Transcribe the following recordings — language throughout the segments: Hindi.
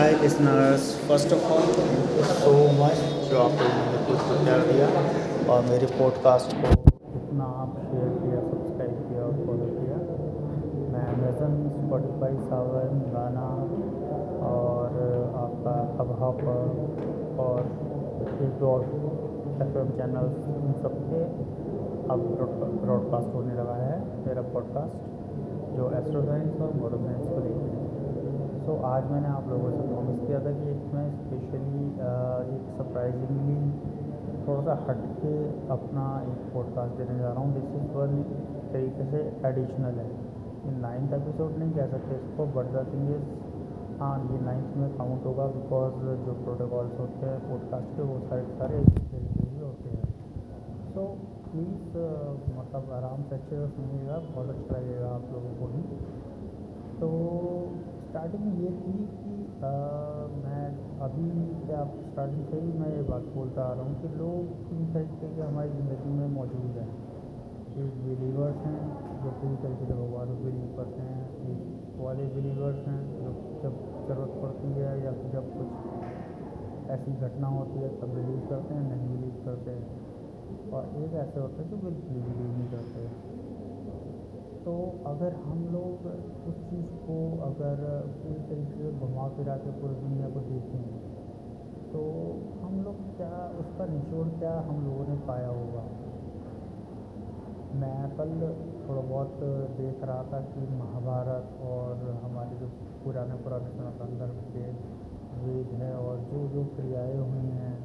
Hi listeners first of all thank you so much जो आपने मुझे कुछ प्यार दिया और मेरे पॉडकास्ट को इतना आप शेयर किया सब्सक्राइब किया और फॉलो किया। मैं अमेजन स्पॉटिफाई सावन गाना और आपका हब हब और एफ़ एम चैनल इन सबके अब ब्रॉडकास्ट होने लगा है, मेरा पॉडकास्ट जो एस्ट्रो साइंस और मॉडर्न को लेकर तो आज मैंने आप लोगों से प्रॉमिस किया था कि एक मैं स्पेशली एक सरप्राइजिंगली थोड़ा सा हट के अपना एक पॉडकास्ट देने जा रहा हूँ। दिस इज़ वन तरीके से एडिशनल है। ये नाइन्थ एपिसोड नहीं कह सकते, इसको बट द थिंग इज़ हाँ ये नाइन्थ में काउंट होगा बिकॉज़ जो प्रोटोकॉल्स होते हैं पॉडकास्ट के, वो सारे सारे तरीके के होते हैं। सो प्लीज़ मतलब आराम से अच्छे से सुनिएगा, बहुत अच्छा लगेगा आप लोगों को भी। तो स्टार्टिंग में ये थी कि आ, मैं अभी क्या स्टार्टिंग से ही मैं ये बात बोलता आ रहा हूँ कि लोग तीन तरीके के हमारी ज़िंदगी में मौजूद हैं। एक बिलीवर्स हैं जो पूरी तरीके से भगवान करते हैं एक वाले बिलीवर्स हैं जो जब ज़रूरत पड़ती है या जब कुछ ऐसी घटना होती है तब बिलीव करते हैं नहीं बिलीव करते। हैं और एक ऐसे होते हैं जो बिल्कुल बिलीव नहीं करते। तो अगर हम लोग उस चीज़ को अगर पूरी तरीके से घुमा फिरा के पूरी दुनिया को देखें तो हम लोग क्या उस पर निचोड़ क्या हम लोगों ने पाया होगा? मैं कल थोड़ा बहुत देख रहा था कि महाभारत और हमारे जो पुराने पुराने धर्म के वेद है और जो जो क्रियाएँ हुई हैं,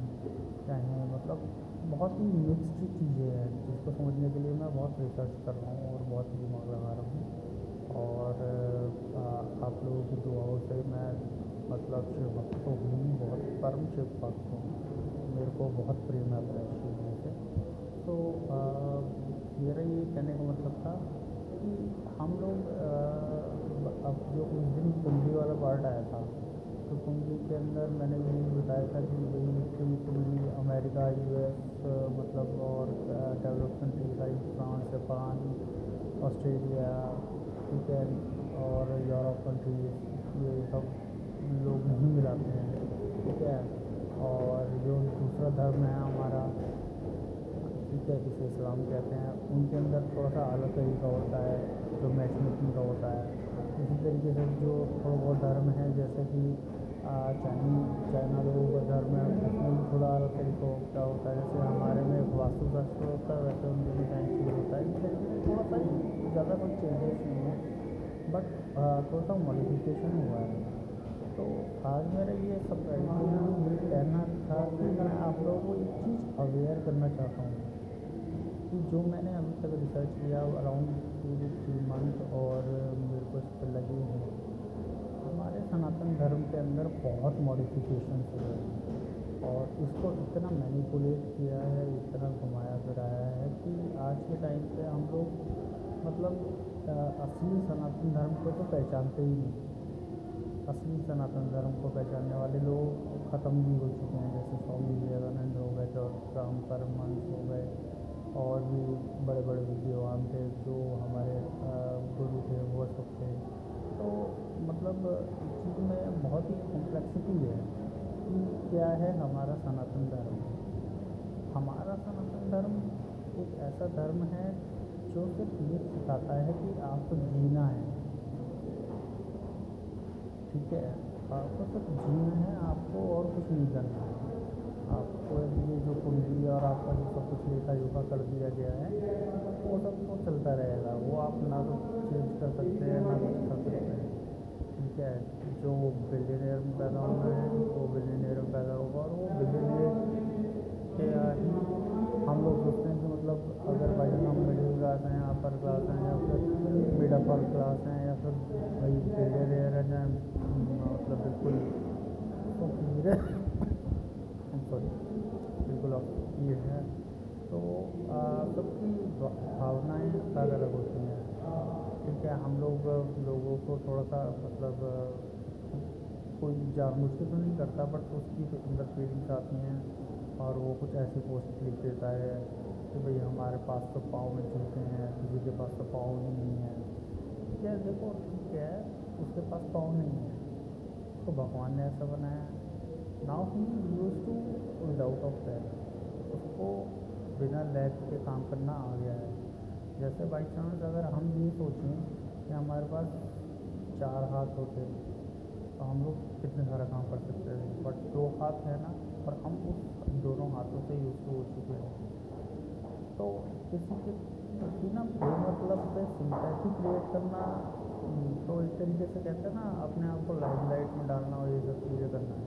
चाहे मतलब बहुत ही मिक्स्ड चीज़ें हैं, जिसको समझने के लिए मैं बहुत रिसर्च कर रहा हूँ और बहुत ही दिमाग लगा रहा हूँ। और आप लोगों की दुआओं से मैं मतलब शिव भक्त तो हूँ, बहुत परम शिव भक्त हूँ। मेरे को बहुत प्रेम है अपने शिव जी से। तो मेरा ये कहने का मतलब था कि हम लोग अब जो उस दिन कुंडली वाला पार्ट आया था तो कुंडली के अंदर मैंने यही बताया था कि वही कुंडली अमेरिका यू एस मतलब और develop country like France Japan Australia ठीक है, और यूरोप कंट्रीज़ ये सब लोग नहीं मिलाते हैं, ठीक है, और जो दूसरा धर्म है हमारा, ठीक है, जिसे इस्लाम कहते हैं, उनके अंदर थोड़ा सा अलग तरीका होता है, जो मैच मेकिंग का होता है। इसी तरीके से जो थोड़ा बहुत धर्म है, जैसे कि चाइनी, चाइना लोगों का धर्म है, उसमें भी थोड़ा अलग तरीका क्या होता है। जैसे हमारे में वास्तुशास्त्र होता है, वैसे उनके भी चीज़ होता है। इस तरीके से थोड़ा सा ज़्यादा कुछ चेंजेस नहीं है बट थोड़ा सा मॉडिफिकेशन हुआ है। तो आज मेरा ये सब कहना था कि मैं आप लोगों को एक चीज़ अवेयर करना चाहता हूँ। कि जो मैंने अभी तक रिसर्च किया अराउंड टू थ्री मंथ और मेरे को इस पर लगे हैं। हमारे सनातन धर्म के अंदर बहुत मॉडिफिकेशन हुए हैं और इसको इतना मैनिपुलेट किया है, इतना घुमाया फिराया है कि आज के टाइम पे हम लोग मतलब असली सनातन धर्म को तो पहचानते ही नहीं। असली सनातन धर्म को पहचानने वाले लोग ख़त्म भी हो चुके हैं, जैसे स्वामी विवेकानंद हो गए जो राम परमहंस हो गए और भी बड़े बड़े विद्वान थे जो हमारे गुरु थे, वो सब थे। तो मतलब इस चीज़ में बहुत ही कॉम्प्लेक्सिटी है कि क्या है हमारा सनातन धर्म। हमारा सनातन धर्म एक ऐसा धर्म है जो सिर्फ़ ये सिखाता है कि आपको जीना है। ठीक है? आपको सिर्फ़ जीना है, आपको और कुछ नहीं करना है। आपको ये जो कुंडली और आपका जो सब कुछ लेखा जोखा कर दिया गया है, वो सब तो चलता रहेगा। वो आप ना तो चेंज कर सकते हैं, ना कुछ कर सकते हैं। ठीक है, जो बिलीनियर में पैदा होना है, वो बिलीनियर में पैदा होगा और वो बिलीनियर के ही हम लोग सोचते हैं कि मतलब अगर भाई हम मिडिल क्लास हैं अपर क्लास हैं, या फिर मिड अपर क्लास हैं, या फिर भाई बिलीनियर है मतलब बिल्कुल तो सॉरी बिल्कुल ये है। तो सबकी भावनाएँ अलग अलग होती हैं। ठीक है, हम लोग, लोगों को थोड़ा सा मतलब कोई जानबूझ के तो नहीं करता बट उसकी तो अंदर फीलिंग्स आती हैं और वो कुछ ऐसी पोस्ट लिख देता है कि भाई हमारे पास तो पाँव में चलते हैं, किसी के पास तो पाँव ही नहीं है। ठीक है, देखो, ठीक है, उसके पास पाँव नहीं है। तो भगवान ने ऐसा बनाया। Now he used to without of that उसको बिना लैग के काम करना आ गया है। जैसे बाई चांस अगर हम ये सोचें कि हमारे पास चार हाथ होते तो हम लोग कितने सारा काम कर सकते थे? बट दो हाथ है ना, और हम उस दोनों हाथों से यूज़ हो चुके हैं। तो किसी के ना बिना मतलब पे सिंपैथी क्रिएट करना तो एक तरीके से कहते हैं ना, अपने आप को लाइट लाइट में डालना और ये सब चीज़ें करना है।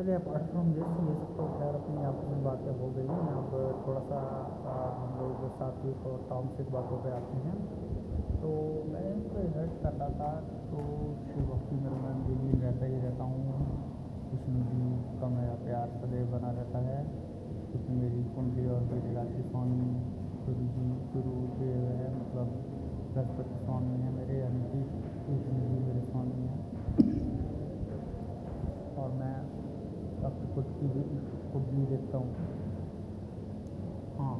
चलिए अपार्ट फ्रॉम दिस ये सब तो खैर अपनी आपस में बातें हो गई हैं। अब थोड़ा सा हम लोग सात्विक और तामसिक बातों पे आते हैं। तो मैं तो रिसर्च कर रहा था तो शिव भक्ति मेरे मन दिल्ली रहता ही रहता हूँ, विष्णु जी का मेरा प्यार सदैव बना रहता है। क्योंकि मेरी कुंडली और मेरी राशि स्वामी गुरु जी, गुरु देव है मतलब बृहस्पति स्वामी है मेरे, यानी कि जी मेरे स्वामी हैं और मैं अपनी खुद की भी, खुद भी देखता हूँ। हाँ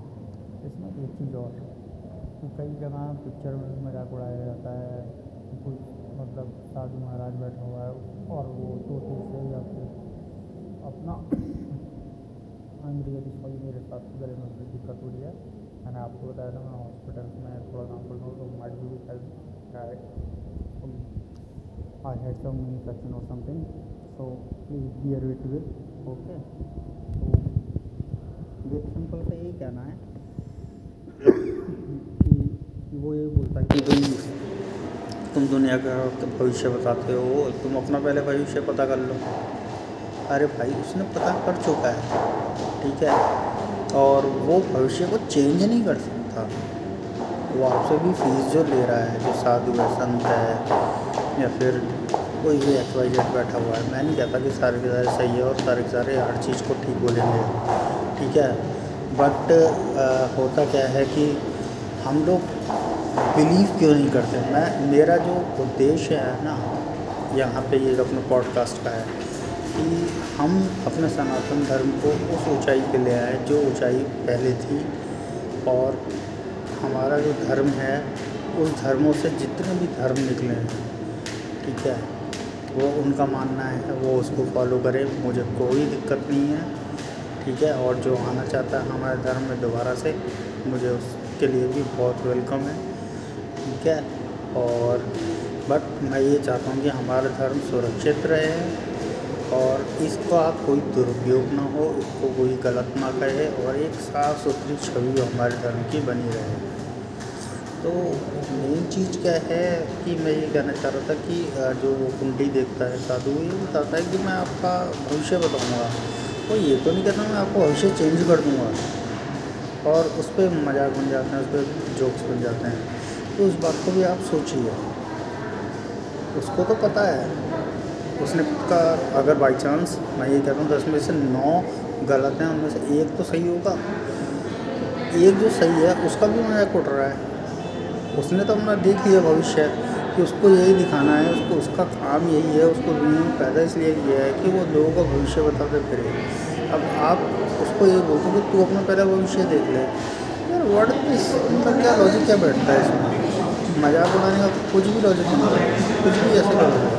इसमें एक चीज़ और कि कई जगह पिक्चर में भी मज़ाक उड़ाया जाता है कि कुछ मतलब साधु महाराज बैठा हुआ है और वो तोते से या फिर अपना रियली सॉरी मेरे साथ गले में दिक्कत हो रही है। मैंने आपको बताया था, मैं हॉस्पिटल में थोड़ा काम कर रहा हूँ तो might be I had some infection और something so please bear with will okay तो ये सिंपल सा यही कहना है कि वो ये बोलता है कि भाई तुम दुनिया का भविष्य बताते हो? तुम अपना पहले भविष्य पता कर लो। अरे भाई, उसने पता कर चुका है, ठीक है? और वो भविष्य को चेंज नहीं कर सकता। वो आपसे भी फ़ीस जो ले रहा है, जो साधु है, संत है, या फिर कोई भी एक्स वाई जेड बैठा हुआ है। मैं नहीं कहता कि सारे के सारे सही है और सारे के सारे हर चीज़ को ठीक बोलेंगे। ठीक है? बट होता क्या है कि हम लोग बिलीव क्यों नहीं करते? मैं, मेरा जो उद्देश्य है ना, यहाँ पे ये अपने पॉडकास्ट का है कि हम अपने सनातन धर्म को उस ऊंचाई पे ले आए जो ऊंचाई पहले थी और हमारा जो धर्म है, उस धर्मों से जितने भी धर्म निकले हैं, ठीक है? वो उनका मानना है, वो उसको फॉलो करें, मुझे कोई दिक्कत नहीं है, ठीक है? और जो आना चाहता है हमारे धर्म में दोबारा से, मुझे उसके लिए भी बहुत वेलकम है, ठीक है? और बट मैं ये चाहता हूँ कि हमारा धर्म सुरक्षित रहे और इसका कोई दुरुपयोग ना हो, इसको कोई गलत ना कहे और एक साफ़ सुथरी छवि हमारे धर्म की बनी रहे। तो मेन चीज़ क्या है कि मैं ये कहना चाह रहा था कि जो कुंडली देखता है साधु, ये बताता है कि मैं आपका भविष्य बताऊँगा। वो ये तो नहीं कहता, मैं आपको भविष्य चेंज कर दूँगा। और उस पर मज़ाक बन जाते हैं, उस पर जोक्स बन जाते हैं। तो उस बात को भी आप सोचिए। उसको तो पता है। उसने का, अगर बाई चांस मैं ये कहता हूँ, दस में से नौ गलत हैं, उनमें से एक तो सही होगा। एक जो सही है, उसका भी मज़ाक उठ रहा है। उसने तो अपना देख लिया भविष्य कि उसको यही दिखाना है, उसको उसका काम यही है, उसको दुनिया में पैदा इसलिए किया है कि वो लोगों का भविष्य बताते फिरे। अब आप उसको ये बोलते कि तू अपना पहला भविष्य देख ले। यार वर्ड मतलब क्या लॉजिक क्या बैठता है इसमें? मज़ाक उड़ाने का कुछ भी लॉजिक नहीं है, कुछ भी ऐसे लॉजिक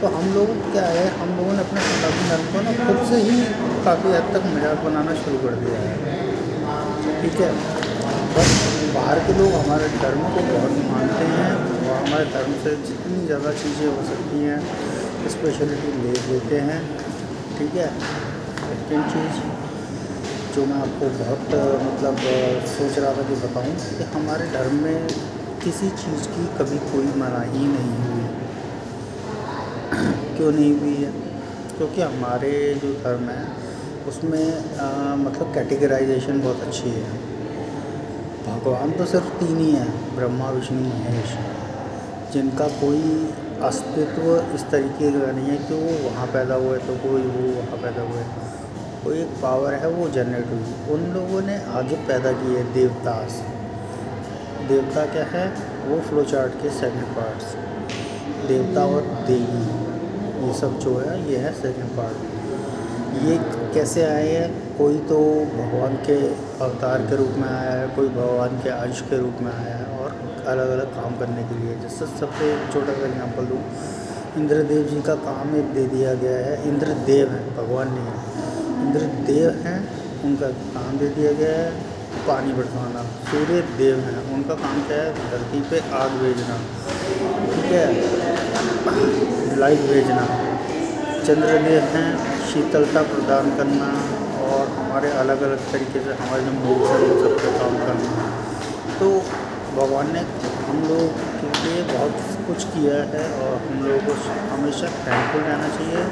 तो हम लोग क्या है, हम लोगों ने अपने सनातन धर्म को ना खुद से ही काफ़ी हद तक मज़ाक बनाना शुरू कर दिया है। ठीक है? बस बाहर के लोग हमारे धर्म को बहुत मानते हैं और हमारे धर्म से जितनी ज़्यादा चीज़ें हो सकती हैं स्पेशलिटी ले लेते हैं ठीक है? सेकेंड चीज़ जो मैं आपको बहुत मतलब सोच रहा था कि बताऊँ कि हमारे धर्म में किसी चीज़ की कभी कोई मनाही नहीं हुई। क्यों नहीं हुई है? क्योंकि हमारे जो धर्म है उसमें आ, मतलब कैटेगराइजेशन बहुत अच्छी है। भगवान तो सिर्फ़ तीन ही हैं, ब्रह्मा, विष्णु, महेश। जिनका कोई अस्तित्व इस तरीके का नहीं है कि वो वहाँ पैदा हुए तो कोई वो वहाँ पैदा हुए। कोई एक पावर है, वो जनरेट हुई। उन लोगों ने आगे पैदा किए देवतास देवता क्या है? वो फ्लो चार्ट के सेकंड पार्ट्स देवता और देवी। ये सब जो है, ये है सेकेंड पार्ट ये कैसे आए हैं? कोई तो भगवान के अवतार के रूप में आया है, कोई भगवान के अंश के रूप में आया है और अलग अलग काम करने के लिए। जैसे सबसे छोटा सा एग्ज़ाम्पल दूँ, इंद्रदेव जी का काम एक दे दिया गया है। इंद्रदेव हैं, भगवान नहीं है। इंद्रदेव हैं, उनका काम दे दिया गया है पानी बरसाना सूर्य देव हैं, उनका काम क्या है? धरती पे आग भेजना। ठीक है? लाइट भेजना। चंद्रदेव हैं शीतलता प्रदान करना और हमारे अलग अलग तरीके से हमारे जो मूड है उन सब पे काम करना। तो भगवान ने हम लोग के लिए बहुत कुछ किया है और हम लोगों को हमेशा थैंकफुल रहना चाहिए।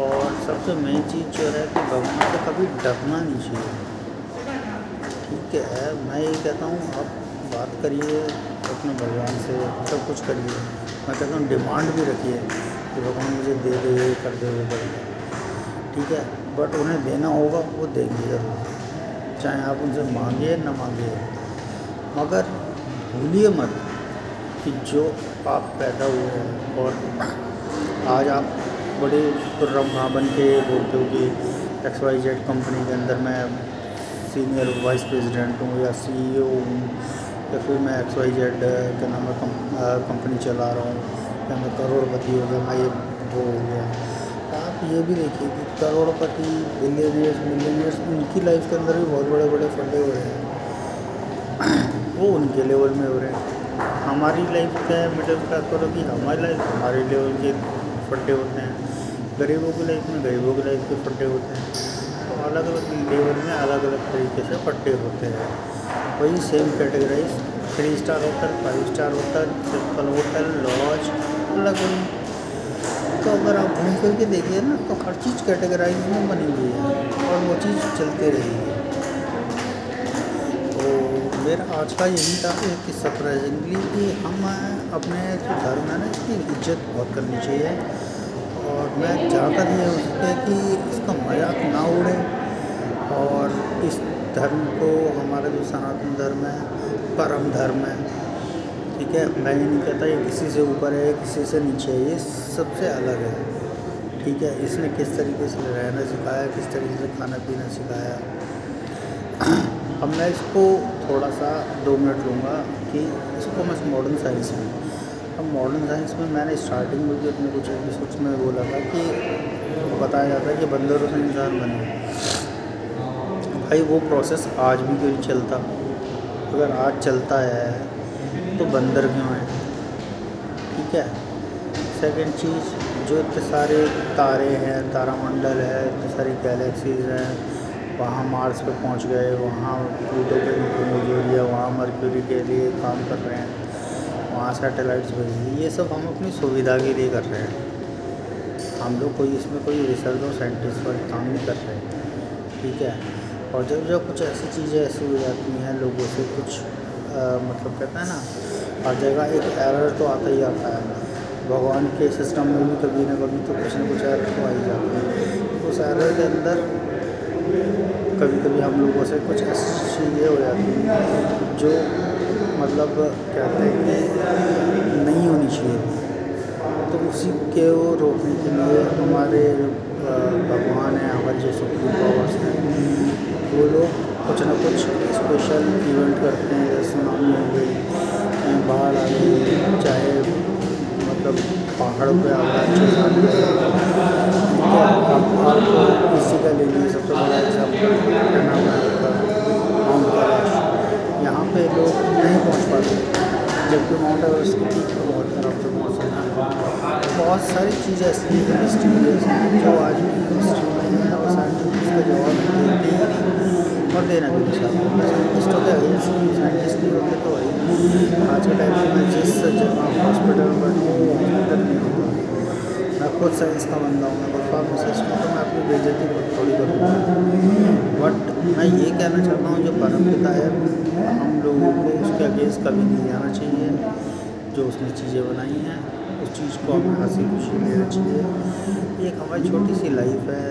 और सबसे मेन चीज़ जो है कि भगवान से कभी डरना नहीं चाहिए। ठीक है, मैं ये कहता हूँ, आप बात करिए अपने भगवान से, सब कुछ करिए। मैं कहता हूँ डिमांड भी रखिए कि भगवान मुझे दे दे, कर दे दे ठीक है बट उन्हें देना होगा, वो देंगे ज़रूर। चाहे आप उनसे मांगिए ना मांगिए मगर भूलिए मत कि जो आप पैदा हुए हैं, और आज आप बड़े खुर्रम बन के बोलते हो कि एक्स वाई जेड कंपनी के अंदर मैं सीनियर वाइस प्रेसिडेंट हूँ या सी ई हूँ, या फिर मैं एक्स वाई जेड के नाम है कंपनी चला रहा हूँ, या मैं करोड़पति हो गया, मैं ये वो हो गया। ये भी देखिए कि करोड़पति बिलियनियर्स मिलियनियर्स उनकी लाइफ के अंदर भी बहुत बड़े बड़े फंडे हो रहे हैं। वो उनके लेवल में हो रहे हैं। हमारी लाइफ क्या है? मिडिल क्लास वालों की हमारी लाइफ हमारे लेवल के फंडे होते हैं। गरीबों की लाइफ में गरीबों की लाइफ के फंडे होते हैं। तो अलग अलग लेवल में अलग अलग तरीके से फंडे होते हैं। वही same categorise three star hotel five star hotel simple hotel lodge अलग अलग तो अगर आप घूम फिर के देखिए ना तो हर चीज़ कैटेगराइज में बनी हुई है और वो चीज़ चलते रहेगी तो मेरा आज का यही था कि सरप्राइजिंगली कि हम अपने जो धर्म है ना, इसकी इज़्ज़त बहुत करनी चाहिए। और मैं ज़्यादातर ये उसके कि इसका मज़ाक ना उड़े और इस धर्म को, हमारा जो सनातन धर्म है, परम धर्म है ठीक है, मैं ये नहीं कहता ये किसी से ऊपर है, किसी से नीचे है, ये सबसे अलग है। ठीक है, इसने किस तरीके से रहना सिखाया, किस तरीके से खाना पीना सिखाया। अब मैं इसको थोड़ा सा दो मिनट लूँगा कि इसको मैं मॉडर्न साइंस में। अब मॉडर्न साइंस में मैंने स्टार्टिंग में भी अपने कुछ एपिसोड्स में बोला था कि, बताया जाता है कि बंदरों से इंसान बने। भाई वो प्रोसेस आज भी क्यों चलता? अगर आज चलता है तो बंदर क्यों है? ठीक है? सेकंड चीज़ जो इतने सारे तारे हैं तारामंडल है इतनी सारी गैलेक्सीज हैं वहाँ मार्स पे पहुँच गए वहाँ प्लूटो पे मौजूद है वहाँ मरक्यूरी के लिए काम कर रहे हैं वहाँ सैटेलाइट्स भेज दिए ये सब हम अपनी सुविधा के लिए कर रहे हैं। हम लोग कोई इसमें कोई रिसर्च और साइंटिस्ट वाले काम नहीं कर रहे ठीक है? और जब जब कुछ ऐसी चीज़ें ऐसी हो जाती हैं लोगों से कुछ आ, मतलब कहते हैं ना हर जगह एक एरर तो आता ही आता है। भगवान के सिस्टम में भी कभी ना कभी तो कुछ ना कुछ एरर तो आ ही जाता है। उस एरर के अंदर कभी कभी हम लोगों से कुछ ऐसी चीज़ें हो जाती हैं जो मतलब कहते हैं कि नहीं होनी चाहिए। तो उसी के वो रोकने के लिए हमारे भगवान हैं, हमारे जो सुप्रीम पावर्स हैं, वो लोग कुछ ना कुछ स्पेशल इवेंट करते हैं, जैसे सुनामी हो गई बाढ़ आ गई चाहे मतलब पहाड़ों पे अवरांचेस आ गए ठीक है, आप आप किसी का ले लीजिए सबसे बड़ा एग्ज़ाम्पल माउंट कैलाश यहाँ पे लोग नहीं पहुँच पाते, जबकि माउंट एवरेस्ट की पीक पर बहुत खराब पे पहुँच सकते बहुत सारी चीज़ें ऐसी हैं मिस्टीरियस जो आज भी हिस्ट्री में है, और साइंटिस्ट का जवाब देते ही और देना भी नहीं चाहता साइंटिस्ट नहीं होते तो आज के टाइम में जिस जगह हॉस्पिटल में हॉस्पिटल नहीं होता। मैं खुद साइंस का बंदा हूँ, मैं खुद फार्मासिस्ट हूँ तो मैं अपनी बेजती खुद थोड़ी करूँगा। बट मैं ये कहना चाहता हूँ, जो परम है, हम लोगों को उसके अगेंस्ट कभी नहीं जाना चाहिए। जो उसने चीज़ें बनाई हैं, उस चीज़ को हमें हँसी खुशी लेना चाहिए एक हमारी छोटी सी लाइफ है।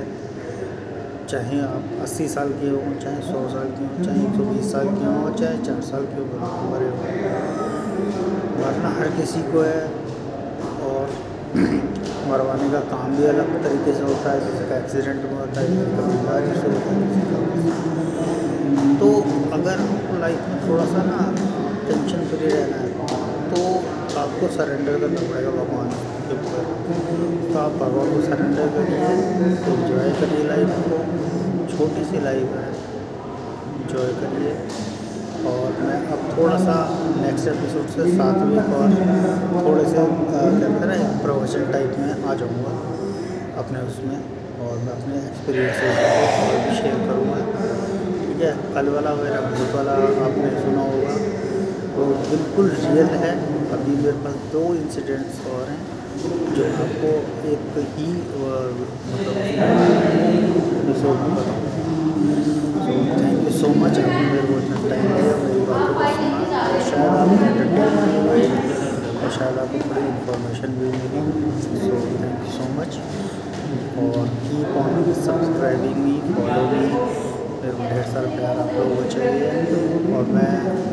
चाहे आप अस्सी साल के हों, चाहे सौ साल के हों, चाहे एक सौ बीस साल के हों चाहे चार साल के हो बड़े हों मरना हर किसी को है, और मरवाने का काम भी अलग तरीके से होता है किसी का एक्सीडेंट में होता है किसी का बीमारी से होता है किसी का तो अगर आपको लाइफ में थोड़ा सा ना टेंशन फ्री रहना है तो आपको सरेंडर करना पड़ेगा भगवान के ऊपर। तो आप भगवान को सरेंडर करिए इन्जॉय करिए लाइफ को। छोटी सी लाइफ है इन्जॉय करिए। और मैं अब थोड़ा सा नेक्स्ट एपिसोड से सात वीक और थोड़े से कहते हैं ना प्रोफेशन टाइप में आ जाऊँगा अपने उसमें। और मैं अपने भी शेयर करूँगा। ठीक है? कल वाला मेरा भूत वाला आपने सुना होगा। वो बिल्कुल रियल है। अभी मेरे पास दो इंसिडेंट्स और हैं, जो आपको एक ही मतलब थैंक यू सो मच आपने मेरे को इतना टाइम दिया मेरी बातों को सुना शायद आपको एंटरटेनमेंट हुए और शायद आपको थोड़ी इन्फॉर्मेशन भी मिली so thank you so much और keep on subscribing me follow me मेरे को ढेर सारा प्यार आप लोगों को चाहिए। और मैं,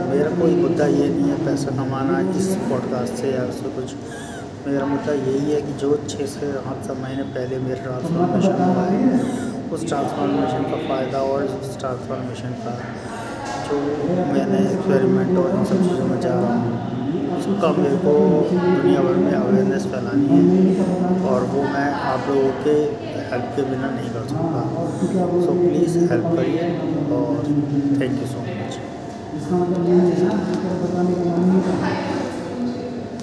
मेरा कोई मुद्दा ये नहीं है पैसा कमाना, इस पॉडकास्ट से या उससे कुछ। मेरा मुद्दा यही है कि जो छः से आठ सात महीने पहले मेरा ट्रांसफॉर्मेशन हुआ है, उस ट्रांसफॉर्मेशन का फ़ायदा और उस ट्रांसफॉर्मेशन का जो मैंने एक्सपेरिमेंट और इन सब चीज़ों में जा रहा हूँ उसका मेरे को दुनिया भर में अवेयरनेस फैलानी है। और वो मैं आप लोगों के हेल्प के बिना नहीं कर सकता। सो प्लीज़ हेल्प करिए और थैंक यू सो मच